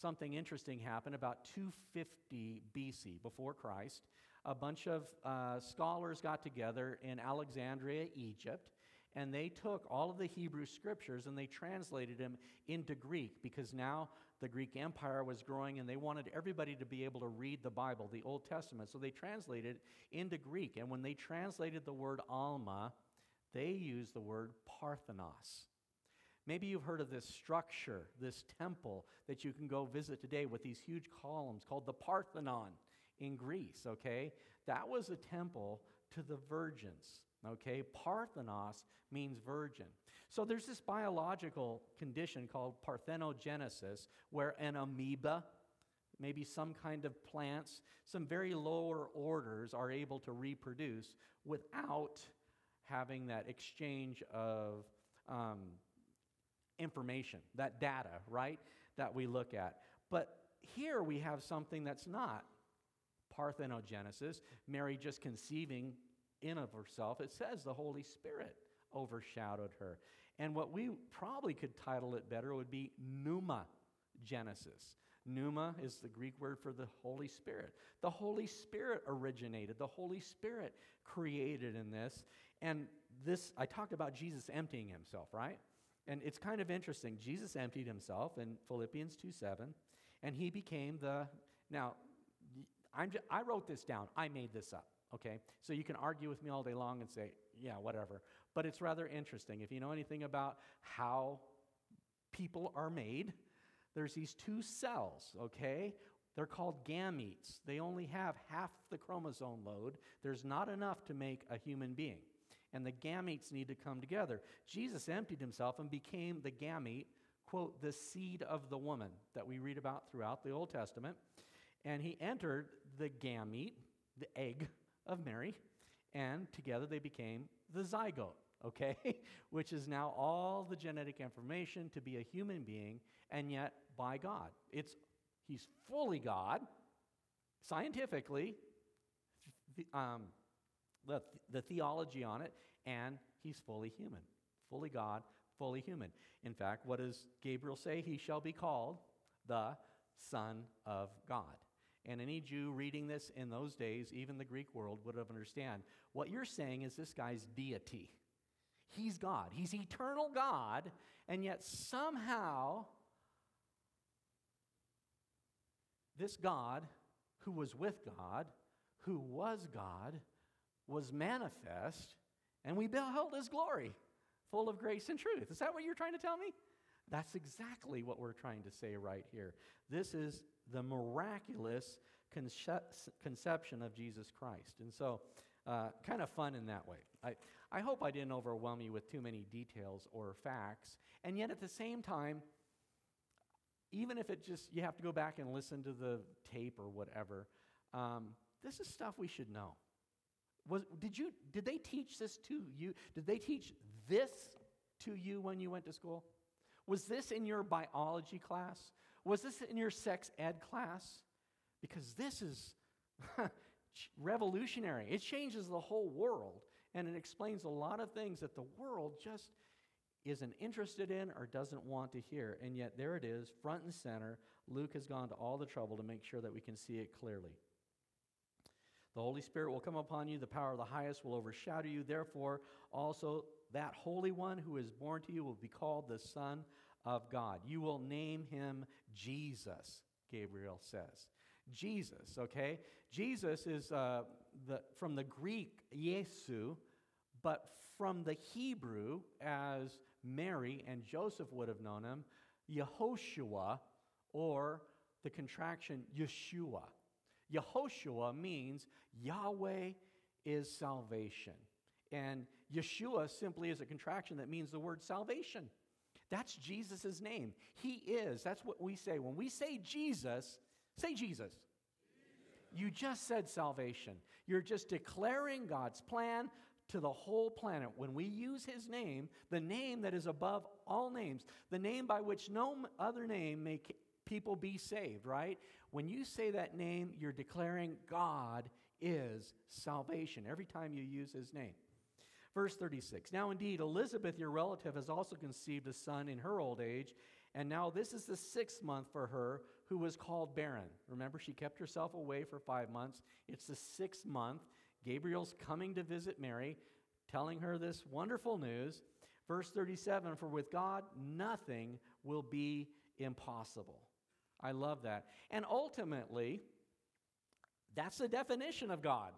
something interesting happened about 250 BC, before Christ. A bunch of uh, scholars got together in Alexandria, Egypt, and they took all of the Hebrew scriptures and they translated them into Greek because now the Greek Empire was growing and they wanted everybody to be able to read the Bible, the Old Testament. So they translated it into Greek. And when they translated the word Alma, they used the word Parthenos. Maybe you've heard of this structure, this temple that you can go visit today with these huge columns called the Parthenon in Greece, okay? That was a temple to the virgins, okay? Parthenos means virgin. So there's this biological condition called parthenogenesis where an amoeba, maybe some kind of plants, some very lower orders are able to reproduce without having that exchange of um, information, that data, right, that we look at. But here we have something that's not parthenogenesis, Mary just conceiving in of herself. It says the Holy Spirit overshadowed her. And what we probably could title it better would be pneuma genesis. Pneuma is the Greek word for the Holy Spirit. The Holy Spirit originated, the Holy Spirit created in this. And this, I talked about Jesus emptying himself, right? And it's kind of interesting. Jesus emptied himself in Philippians 2 7, and he became the. Now, I'm just, I wrote this down. I made this up, okay? So you can argue with me all day long and say, yeah, whatever. But it's rather interesting. If you know anything about how people are made, there's these two cells, okay? They're called gametes. They only have half the chromosome load. There's not enough to make a human being and the gametes need to come together. Jesus emptied himself and became the gamete, quote, the seed of the woman that we read about throughout the Old Testament. And he entered the gamete, the egg of Mary, and together they became the zygote, okay? Which is now all the genetic information to be a human being, and yet by God. It's he's fully God, scientifically, um, the, the theology on it, and he's fully human, fully God, fully human. In fact, what does Gabriel say? He shall be called the Son of God. And any Jew reading this in those days, even the Greek world, would have understand. What you're saying is this guy's deity. He's God. He's eternal God, and yet somehow this God, who was with God, who was God, was manifest, and we beheld his glory, full of grace and truth. Is that what you're trying to tell me? That's exactly what we're trying to say right here. This is the miraculous conce- conception of Jesus Christ. And so, uh, kind of fun in that way. I, I hope I didn't overwhelm you with too many details or facts. And yet, at the same time, even if it just, you have to go back and listen to the tape or whatever, um, this is stuff we should know. Was, did, you, did they teach this to you? Did they teach this to you when you went to school? Was this in your biology class? Was this in your sex ed class? Because this is revolutionary. It changes the whole world and it explains a lot of things that the world just isn't interested in or doesn't want to hear. And yet, there it is, front and center. Luke has gone to all the trouble to make sure that we can see it clearly. The Holy Spirit will come upon you, the power of the highest will overshadow you. Therefore, also that Holy One who is born to you will be called the Son of God. You will name him Jesus, Gabriel says. Jesus, okay? Jesus is uh, the, from the Greek, Yesu, but from the Hebrew, as Mary and Joseph would have known him, Yehoshua, or the contraction Yeshua. Yehoshua means Yahweh is salvation. And Yeshua simply is a contraction that means the word salvation. That's Jesus' name. He is. That's what we say. When we say Jesus, say Jesus. You just said salvation. You're just declaring God's plan to the whole planet. When we use his name, the name that is above all names, the name by which no other name may people be saved, right? When you say that name, you're declaring God is salvation every time you use his name. Verse 36 Now, indeed, Elizabeth, your relative, has also conceived a son in her old age, and now this is the sixth month for her who was called barren. Remember, she kept herself away for five months. It's the sixth month. Gabriel's coming to visit Mary, telling her this wonderful news. Verse 37 For with God, nothing will be impossible. I love that. And ultimately, that's the definition of God.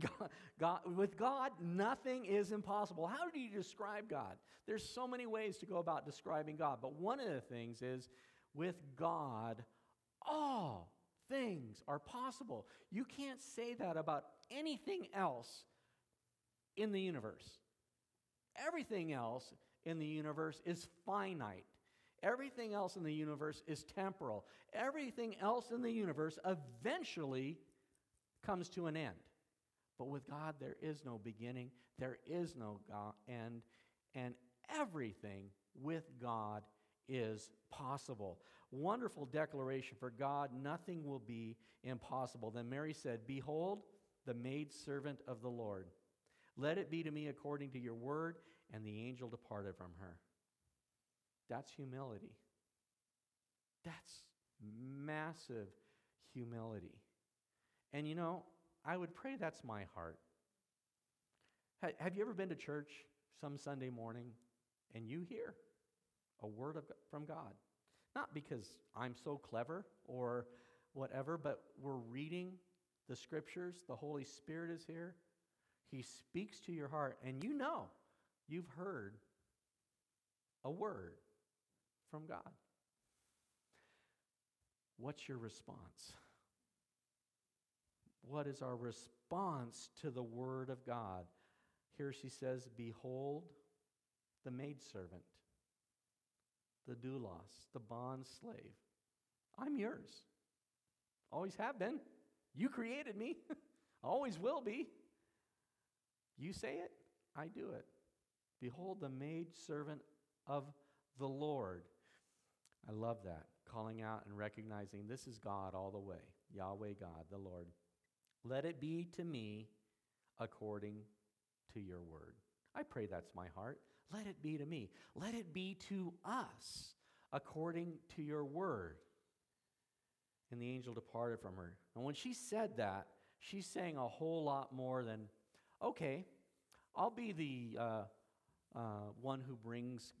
God, God, with God, nothing is impossible. How do you describe God? There's so many ways to go about describing God, but one of the things is with God, all things are possible. You can't say that about anything else in the universe. Everything else in the universe is finite. Everything else in the universe is temporal. Everything else in the universe eventually comes to an end. But with God, there is no beginning, there is no God, end, and everything with God is possible. Wonderful declaration for God, nothing will be impossible. Then Mary said, Behold, the maidservant of the Lord. Let it be to me according to your word. And the angel departed from her. That's humility. That's massive humility. And you know, I would pray that's my heart. Have you ever been to church some Sunday morning and you hear a word of, from God? Not because I'm so clever or whatever, but we're reading the scriptures, the Holy Spirit is here. He speaks to your heart, and you know you've heard a word from God. What's your response? What is our response to the word of God? Here she says, Behold the maidservant, the doulos, the bond slave. I'm yours. Always have been. You created me. Always will be. You say it, I do it. Behold the maidservant of the Lord. I love that. Calling out and recognizing this is God all the way. Yahweh God, the Lord. Let it be to me according to your word. I pray that's my heart. Let it be to me. Let it be to us according to your word. And the angel departed from her. And when she said that, she's saying a whole lot more than, okay, I'll be the uh, uh, one who brings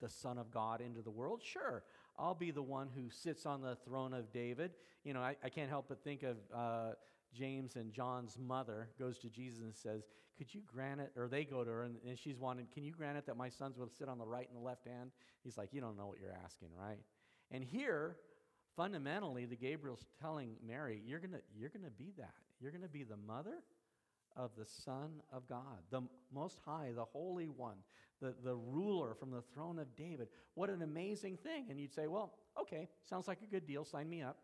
the Son of God into the world. Sure, I'll be the one who sits on the throne of David. You know, I, I can't help but think of uh, James and John's mother goes to Jesus and says, Could you grant it? Or they go to her and, and she's wanting, Can you grant it that my sons will sit on the right and the left hand? He's like, You don't know what you're asking, right? And here, fundamentally, the Gabriel's telling Mary, You're going you're going to be that. You're going to be the mother of the Son of God, the Most High, the Holy One, the, the ruler from the throne of David. What an amazing thing. And you'd say, Well, okay, sounds like a good deal. Sign me up.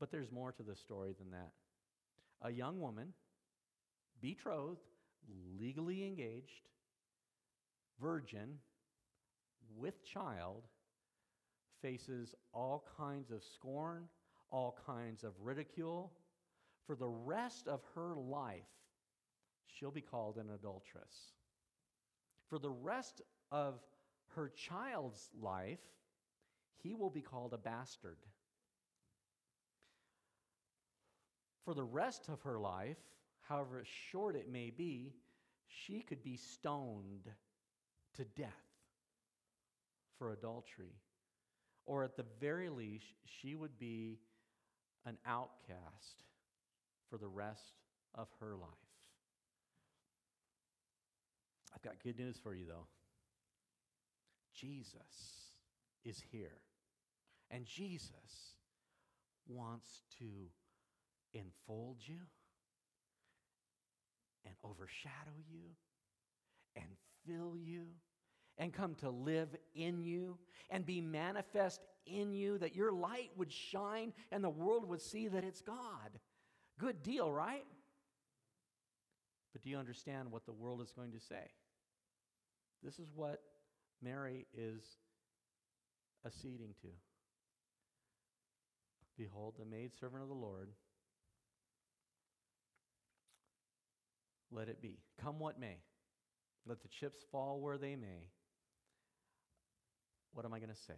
But there's more to the story than that. A young woman, betrothed, legally engaged, virgin, with child, faces all kinds of scorn, all kinds of ridicule. For the rest of her life, she'll be called an adulteress. For the rest of her child's life, he will be called a bastard. For the rest of her life, however short it may be, she could be stoned to death for adultery. Or at the very least, she would be an outcast for the rest of her life. I've got good news for you, though. Jesus is here, and Jesus wants to enfold you and overshadow you and fill you and come to live in you and be manifest in you, that your light would shine and the world would see that it's God. Good deal, right? But do you understand what the world is going to say? This is what Mary is acceding to. Behold, the maidservant of the Lord let it be. Come what may. Let the chips fall where they may. What am I going to say?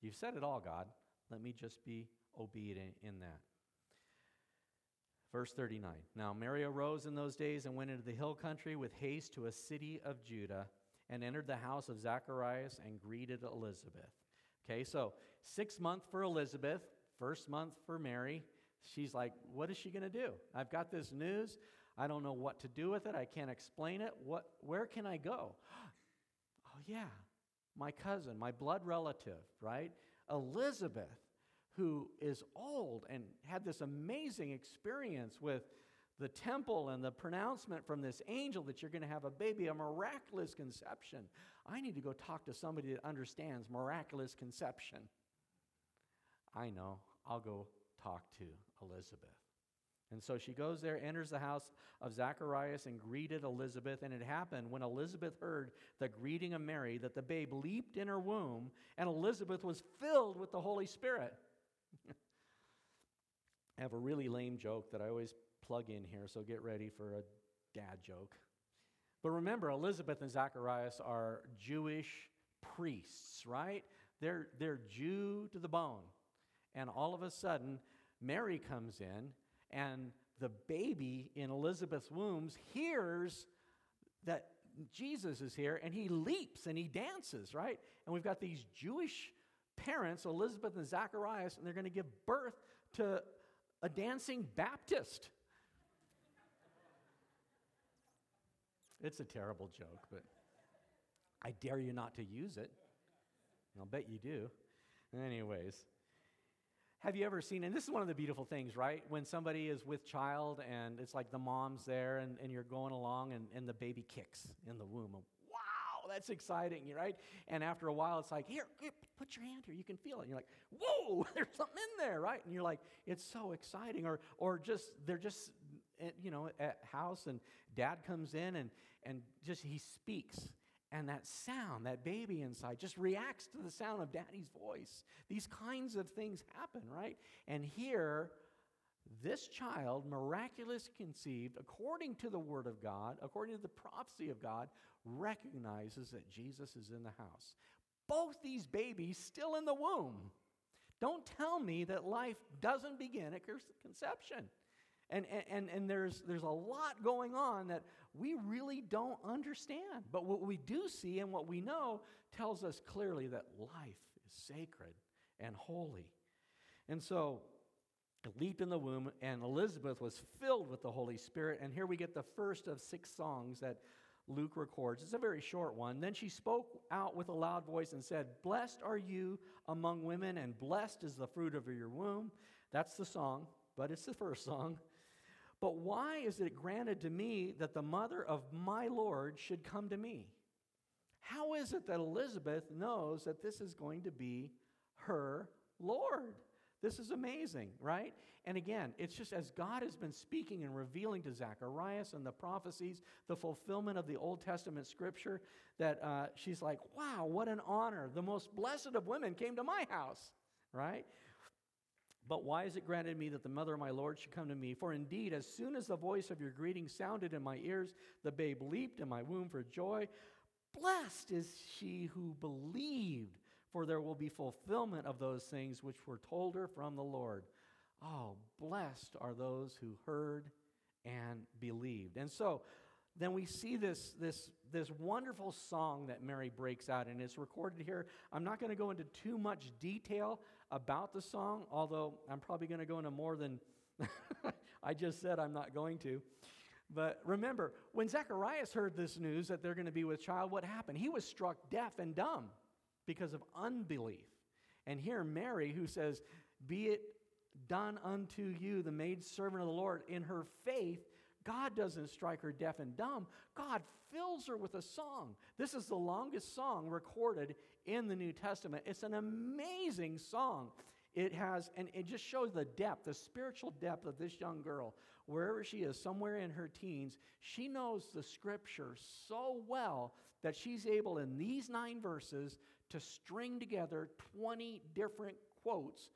You've said it all, God. Let me just be obedient in that. Verse 39 Now Mary arose in those days and went into the hill country with haste to a city of Judah and entered the house of Zacharias and greeted Elizabeth. Okay, so six months for Elizabeth, first month for Mary. She's like, What is she going to do? I've got this news. I don't know what to do with it. I can't explain it. What, where can I go? oh, yeah, my cousin, my blood relative, right? Elizabeth, who is old and had this amazing experience with the temple and the pronouncement from this angel that you're going to have a baby, a miraculous conception. I need to go talk to somebody that understands miraculous conception. I know. I'll go talk to Elizabeth. And so she goes there, enters the house of Zacharias, and greeted Elizabeth. And it happened when Elizabeth heard the greeting of Mary that the babe leaped in her womb, and Elizabeth was filled with the Holy Spirit. I have a really lame joke that I always plug in here, so get ready for a dad joke. But remember, Elizabeth and Zacharias are Jewish priests, right? They're, they're Jew to the bone. And all of a sudden, Mary comes in and the baby in Elizabeth's wombs hears that Jesus is here and he leaps and he dances, right? And we've got these Jewish parents, Elizabeth and Zacharias, and they're going to give birth to a dancing Baptist. It's a terrible joke, but I dare you not to use it. I'll bet you do. Anyways, have you ever seen, and this is one of the beautiful things, right? When somebody is with child and it's like the mom's there and, and you're going along and, and the baby kicks in the womb. Wow, that's exciting, right? And after a while, it's like, here, put your hand here. You can feel it. And you're like, whoa, there's something in there, right? And you're like, it's so exciting. Or, or just, they're just, eh, you know, at house and dad comes in and, and just he speaks and that sound, that baby inside, just reacts to the sound of daddy's voice. These kinds of things happen, right? And here, this child, miraculous conceived, according to the Word of God, according to the prophecy of God, recognizes that Jesus is in the house. Both these babies still in the womb. Don't tell me that life doesn't begin at conception. And, and, and there's, there's a lot going on that we really don't understand. But what we do see and what we know tells us clearly that life is sacred and holy. And so leaped in the womb, and Elizabeth was filled with the Holy Spirit. And here we get the first of six songs that Luke records. It's a very short one. Then she spoke out with a loud voice and said, Blessed are you among women, and blessed is the fruit of your womb. That's the song, but it's the first song. But why is it granted to me that the mother of my Lord should come to me? How is it that Elizabeth knows that this is going to be her Lord? This is amazing, right? And again, it's just as God has been speaking and revealing to Zacharias and the prophecies, the fulfillment of the Old Testament scripture, that uh, she's like, wow, what an honor. The most blessed of women came to my house, right? But why is it granted me that the mother of my Lord should come to me? For indeed, as soon as the voice of your greeting sounded in my ears, the babe leaped in my womb for joy. Blessed is she who believed, for there will be fulfillment of those things which were told her from the Lord. Oh, blessed are those who heard and believed. And so then we see this, this, this wonderful song that Mary breaks out, and it's recorded here. I'm not going to go into too much detail about the song, although I'm probably going to go into more than I just said I'm not going to. But remember, when Zacharias heard this news that they're going to be with child, what happened? He was struck deaf and dumb because of unbelief. And here, Mary, who says, Be it done unto you, the maid servant of the Lord, in her faith, God doesn't strike her deaf and dumb. God fills her with a song. This is the longest song recorded in the New Testament. It's an amazing song. It has, and it just shows the depth, the spiritual depth of this young girl. Wherever she is, somewhere in her teens, she knows the scripture so well that she's able, in these nine verses, to string together 20 different quotes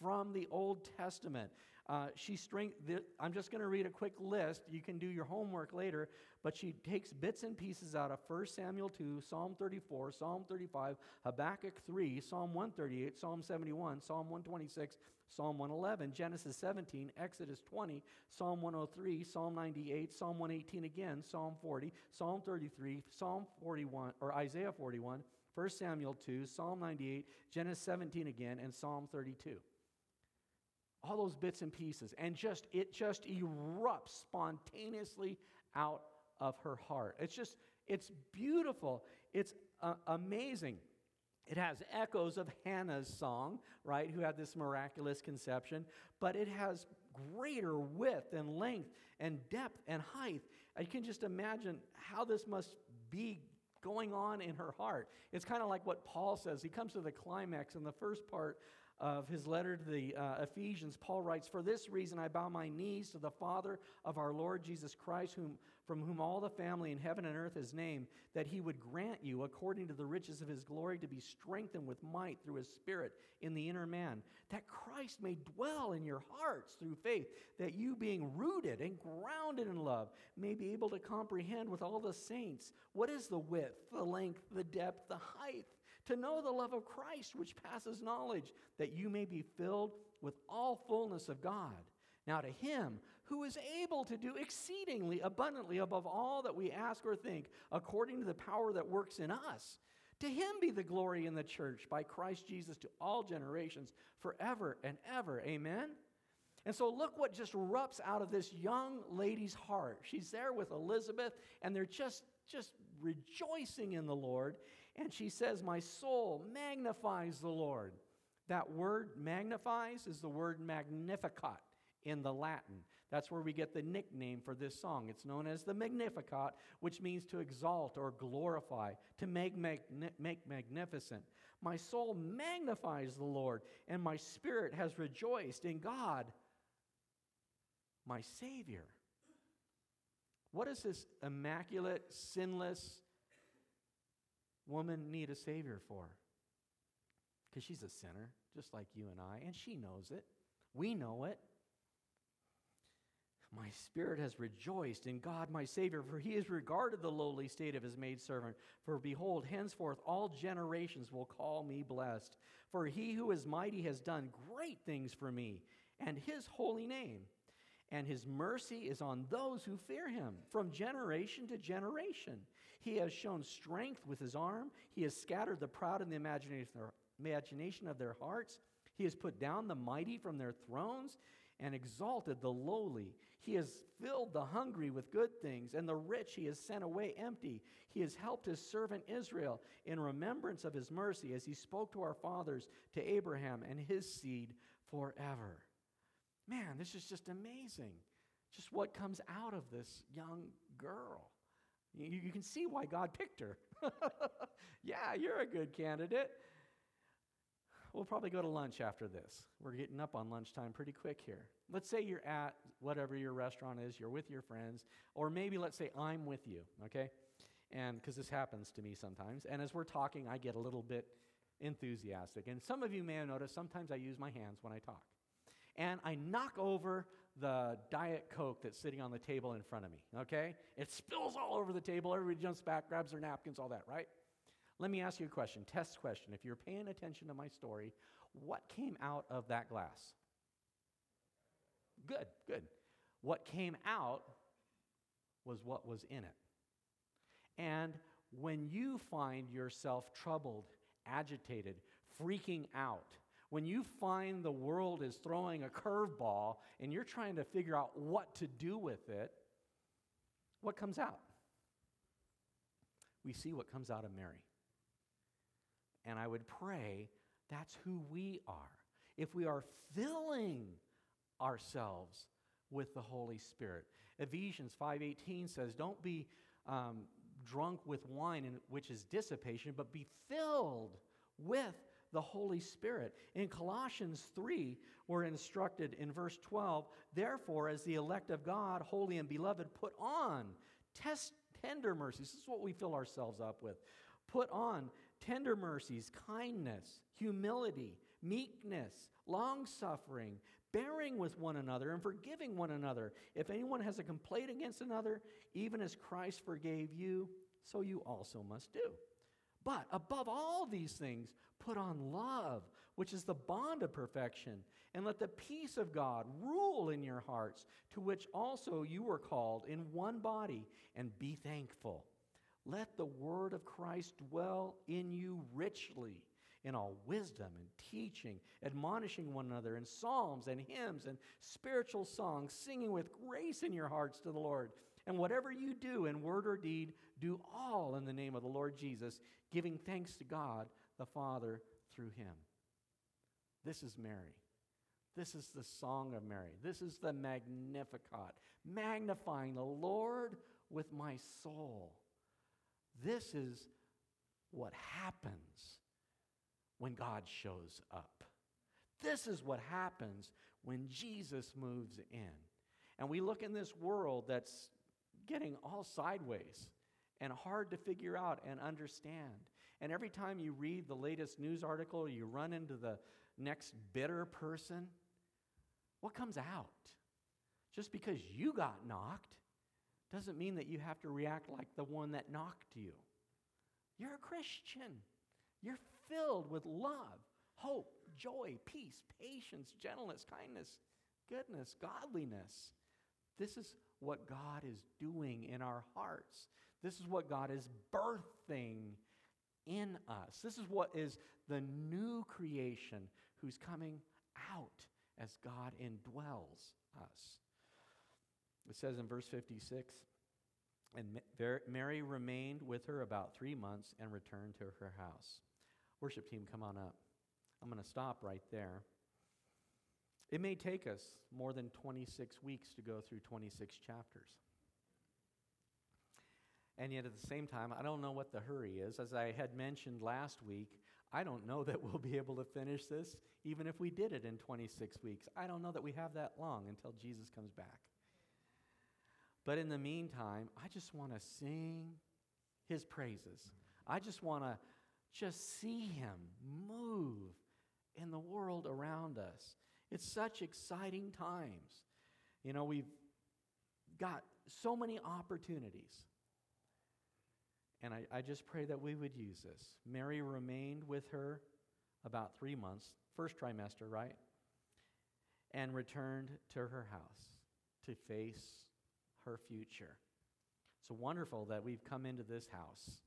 from the Old Testament. Uh, she string, the, I'm just going to read a quick list. You can do your homework later, but she takes bits and pieces out of 1 Samuel 2, Psalm 34, Psalm 35, Habakkuk 3, Psalm 138, Psalm 71, Psalm 126, Psalm 111, Genesis 17, Exodus 20, Psalm 103, Psalm 98, Psalm 118 again, Psalm 40, Psalm 33, Psalm 41, or Isaiah 41, 1 Samuel 2, Psalm 98, Genesis 17 again, and Psalm 32 all those bits and pieces and just it just erupts spontaneously out of her heart. It's just it's beautiful. It's uh, amazing. It has echoes of hannah's song right who had this miraculous conception but it has greater width and length and depth and height. I can just imagine how this must be going on in her heart. It's kind of like what paul says. He comes to the climax in the first part of his letter to the uh, Ephesians, Paul writes, For this reason I bow my knees to the Father of our Lord Jesus Christ, whom, from whom all the family in heaven and earth is named, that he would grant you, according to the riches of his glory, to be strengthened with might through his Spirit in the inner man, that Christ may dwell in your hearts through faith, that you, being rooted and grounded in love, may be able to comprehend with all the saints what is the width, the length, the depth, the height to know the love of Christ, which passes knowledge, that you may be filled with all fullness of God. Now, to him who is able to do exceedingly abundantly above all that we ask or think, according to the power that works in us, to him be the glory in the church by Christ Jesus to all generations, forever and ever. Amen. And so, look what just erupts out of this young lady's heart. She's there with Elizabeth, and they're just, just rejoicing in the Lord. And she says, My soul magnifies the Lord. That word magnifies is the word magnificat in the Latin. That's where we get the nickname for this song. It's known as the Magnificat, which means to exalt or glorify, to make, magni- make magnificent. My soul magnifies the Lord, and my spirit has rejoiced in God, my Savior. What is this immaculate, sinless, woman need a Savior for? Because she's a sinner, just like you and I, and she knows it. We know it. My spirit has rejoiced in God my Savior, for he has regarded the lowly state of his maidservant. For behold, henceforth all generations will call me blessed. For he who is mighty has done great things for me, and his holy name. And his mercy is on those who fear him from generation to generation. He has shown strength with his arm. He has scattered the proud in the imagination of their hearts. He has put down the mighty from their thrones and exalted the lowly. He has filled the hungry with good things, and the rich he has sent away empty. He has helped his servant Israel in remembrance of his mercy, as he spoke to our fathers, to Abraham and his seed forever. Man, this is just amazing. Just what comes out of this young girl. You, you can see why God picked her. yeah, you're a good candidate. We'll probably go to lunch after this. We're getting up on lunchtime pretty quick here. Let's say you're at whatever your restaurant is, you're with your friends, or maybe let's say I'm with you, okay? And because this happens to me sometimes. And as we're talking, I get a little bit enthusiastic. And some of you may have noticed sometimes I use my hands when I talk. And I knock over the Diet Coke that's sitting on the table in front of me, okay? It spills all over the table. Everybody jumps back, grabs their napkins, all that, right? Let me ask you a question, test question. If you're paying attention to my story, what came out of that glass? Good, good. What came out was what was in it. And when you find yourself troubled, agitated, freaking out, when you find the world is throwing a curveball and you're trying to figure out what to do with it, what comes out? We see what comes out of Mary. And I would pray that's who we are. If we are filling ourselves with the Holy Spirit. Ephesians 5:18 says, "Don't be um, drunk with wine, in, which is dissipation, but be filled with the Holy Spirit." In Colossians 3, we're instructed in verse 12, "Therefore, as the elect of God, holy and beloved, put on test tender mercies." This is what we fill ourselves up with. Put on tender mercies, kindness, humility, meekness, long suffering, bearing with one another, and forgiving one another. If anyone has a complaint against another, even as Christ forgave you, so you also must do. But above all these things, put on love, which is the bond of perfection, and let the peace of God rule in your hearts, to which also you were called in one body, and be thankful. Let the word of Christ dwell in you richly in all wisdom and teaching, admonishing one another in psalms and hymns and spiritual songs, singing with grace in your hearts to the Lord. And whatever you do in word or deed, do all in the name of the Lord Jesus, giving thanks to God the Father through him. This is Mary. This is the song of Mary. This is the Magnificat, magnifying the Lord with my soul. This is what happens when God shows up. This is what happens when Jesus moves in. And we look in this world that's getting all sideways and hard to figure out and understand. And every time you read the latest news article, you run into the next bitter person, what comes out? Just because you got knocked doesn't mean that you have to react like the one that knocked you. You're a Christian. You're filled with love, hope, joy, peace, patience, gentleness, kindness, goodness, godliness. This is what God is doing in our hearts. This is what God is birthing in us. This is what is the new creation who's coming out as God indwells us. It says in verse 56 And Mary remained with her about three months and returned to her house. Worship team, come on up. I'm going to stop right there. It may take us more than 26 weeks to go through 26 chapters. And yet, at the same time, I don't know what the hurry is. As I had mentioned last week, I don't know that we'll be able to finish this even if we did it in 26 weeks. I don't know that we have that long until Jesus comes back. But in the meantime, I just want to sing his praises. I just want to just see him move in the world around us. It's such exciting times. You know, we've got so many opportunities. And I, I just pray that we would use this. Mary remained with her about three months, first trimester, right? And returned to her house to face her future. It's wonderful that we've come into this house.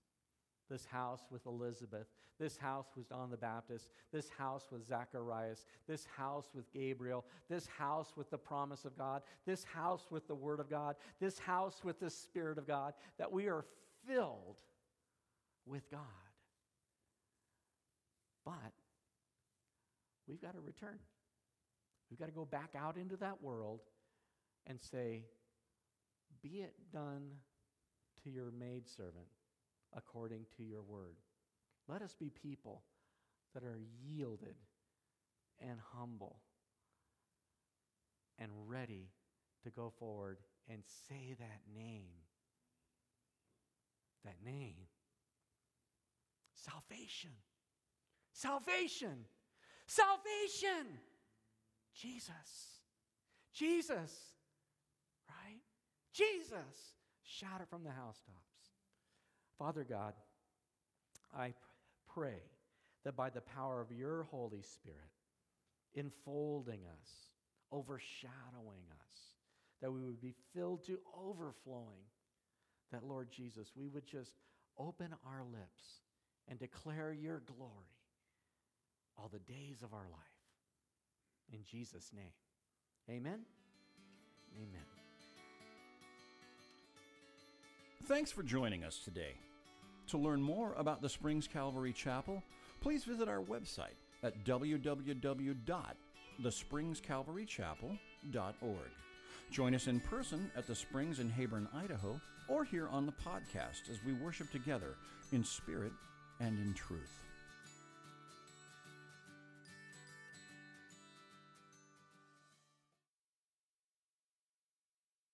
This house with Elizabeth, this house with John the Baptist, this house with Zacharias, this house with Gabriel, this house with the promise of God, this house with the Word of God, this house with the Spirit of God, that we are filled with God. But we've got to return. We've got to go back out into that world and say, Be it done to your maidservant according to your word. Let us be people that are yielded and humble and ready to go forward and say that name. That name. Salvation. Salvation. Salvation. Jesus. Jesus. Right? Jesus. Shout it from the housetops. Father God, I pray that by the power of your Holy Spirit, enfolding us, overshadowing us, that we would be filled to overflowing, that, Lord Jesus, we would just open our lips and declare your glory all the days of our life. In Jesus' name. Amen. Amen. Thanks for joining us today. To learn more about the Springs Calvary Chapel, please visit our website at www.thespringscalvarychapel.org. Join us in person at the Springs in Heyburn, Idaho, or here on the podcast as we worship together in spirit and in truth.